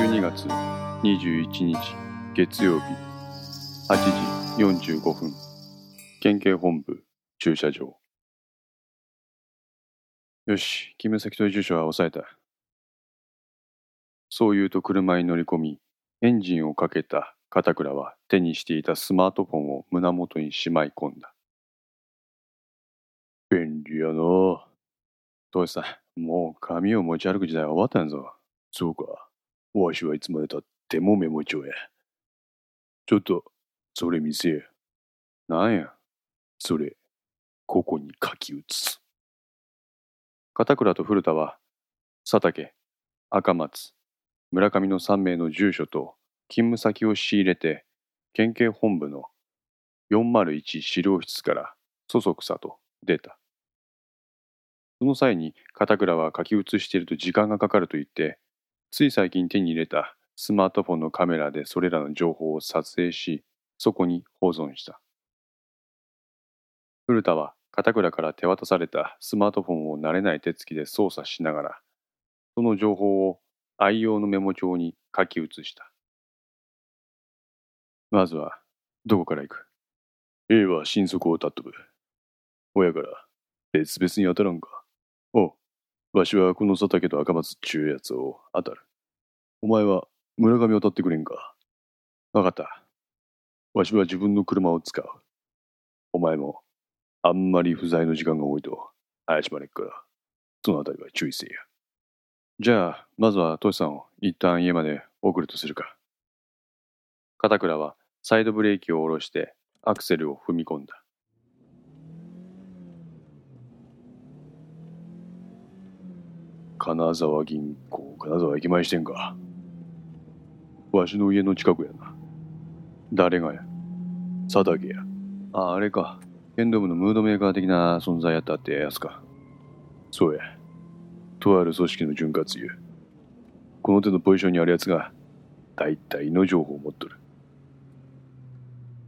12月21日月曜日8時45分。県警本部駐車場。よし勤務先と住所は押さえた。そう言うと車に乗り込みエンジンをかけた片倉は手にしていたスマートフォンを胸元にしまい込んだ。便利やの父さんもう紙を持ち歩く時代は終わったんぞ。そうか。わしはいつまでたってもメモ帳や。ちょっと、それ見せや。なんや。それ、ここに書き写す。片倉と古田は、佐竹、赤松、村上の3名の住所と勤務先を仕入れて、県警本部の401資料室からそそくさと出た。その際に片倉は書き写していると時間がかかると言って、つい最近手に入れたスマートフォンのカメラでそれらの情報を撮影し、そこに保存した。古田は片倉から手渡されたスマートフォンを慣れない手つきで操作しながら、その情報を愛用のメモ帳に書き写した。まずは、どこから行く ?A は新速をたっとく。親から別々に当たらんか。わしはこの佐竹と赤松っちゅうやつを当たる。お前は村上を当たってくれんか？わかった。わしは自分の車を使う。お前も、あんまり不在の時間が多いと怪しまれっから、そのあたりは注意せえや。じゃあ、まずはトシさんを一旦家まで送るとするか。片倉はサイドブレーキを下ろしてアクセルを踏み込んだ。金沢銀行、金沢駅前支店か。わしの家の近くやな。誰がや？佐竹や。あ、あれか。剣道部のムードメーカー的な存在やったってやつか。そうや。とある組織の潤滑油。この手のポジションにあるやつが、大体の情報を持っとる。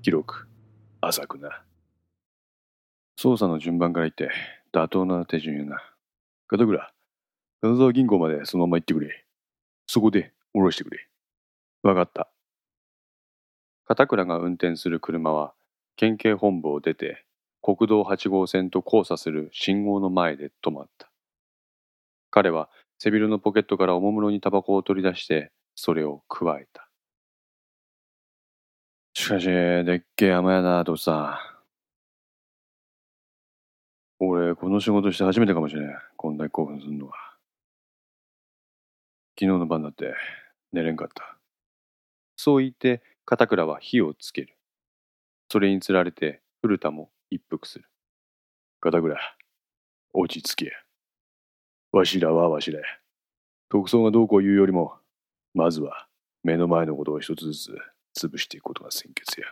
広く、浅くな。捜査の順番から言って、妥当な手順やな。片倉、金沢銀行までそのまま行ってくれ。そこで降ろしてくれ。わかった。片倉が運転する車は、県警本部を出て、国道8号線と交差する信号の前で止まった。彼は背広のポケットからおもむろにタバコを取り出して、それを加えた。しかし、でっけえ山やな、とさ。俺、この仕事して初めてかもしれん。こんなに興奮するのは。昨日の晩だって寝れんかった。そう言って片倉は火をつける。それにつられて古田も一服する。片倉、落ち着け。わしらはわしら特捜がどうこう言うよりも、まずは目の前のことを一つずつ潰していくことが先決や。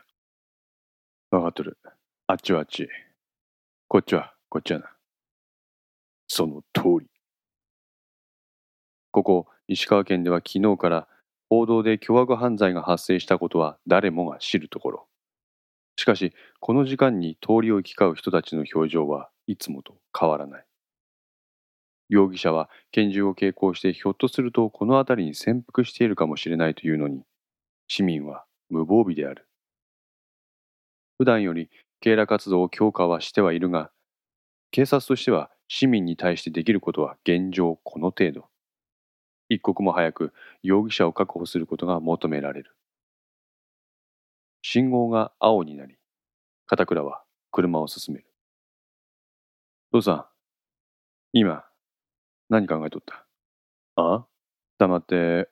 分かっとる。あっちはあっち。こっちはこっちやな。その通り。ここ石川県では昨日から報道で凶悪犯罪が発生したことは誰もが知るところ。しかし、この時間に通りを行き交う人たちの表情はいつもと変わらない。容疑者は拳銃を携行してひょっとするとこの辺りに潜伏しているかもしれないというのに、市民は無防備である。普段より警ら活動を強化はしてはいるが、警察としては市民に対してできることは現状この程度。一刻も早く容疑者を確保することが求められる。信号が青になり、片倉は車を進める。父さん、今、何考えとった？あ？黙って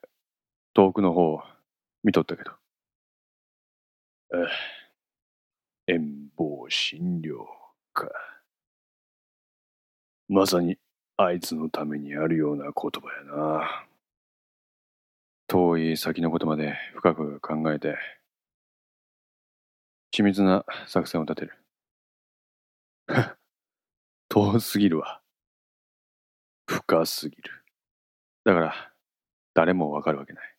遠くの方見とったけど。遠望診療か。まさにあいつのためにあるような言葉やな。遠い先のことまで深く考えて、緻密な作戦を立てる。遠すぎるわ。深すぎる。だから、誰もわかるわけない。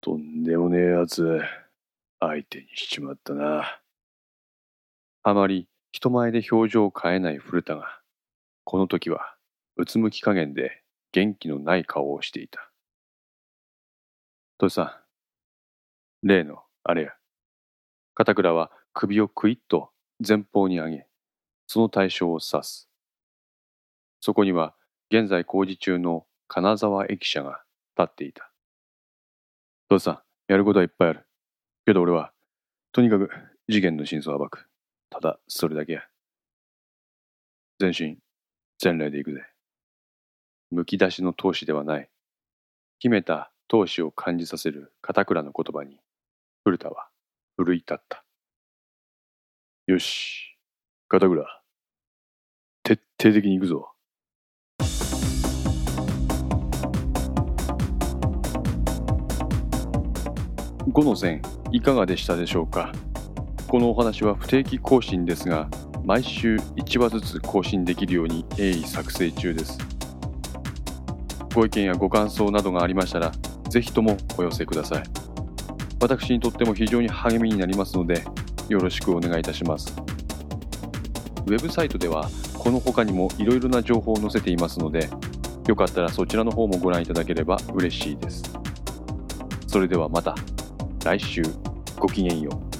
とんでもねえやつ、相手にしちまったな。あまり人前で表情を変えない古田が、この時はうつむき加減で元気のない顔をしていた。どうした例の、あれや。片倉は首をクイッと前方に上げ、その対象を指す。そこには現在工事中の金沢駅舎が立っていた。どうしたやることはいっぱいある。けど俺は、とにかく事件の真相を暴く。ただ、それだけや。全身、全霊で行くぜ。むき出しの闘志ではない。秘めた闘志を感じさせる片倉の言葉に、古田は奮い立った。よし、片倉。徹底的に行くぞ。5の線いかがでしたでしょうか？このお話は不定期更新ですが毎週1話ずつ更新できるように鋭意作成中ですご意見やご感想などがありましたらぜひともお寄せください。私にとっても非常に励みになりますのでよろしくお願いいたします。ウェブサイトではこの他にもいろいろな情報を載せていますのでよかったらそちらの方もご覧いただければ嬉しいです。それではまた。来週ごきげんよう。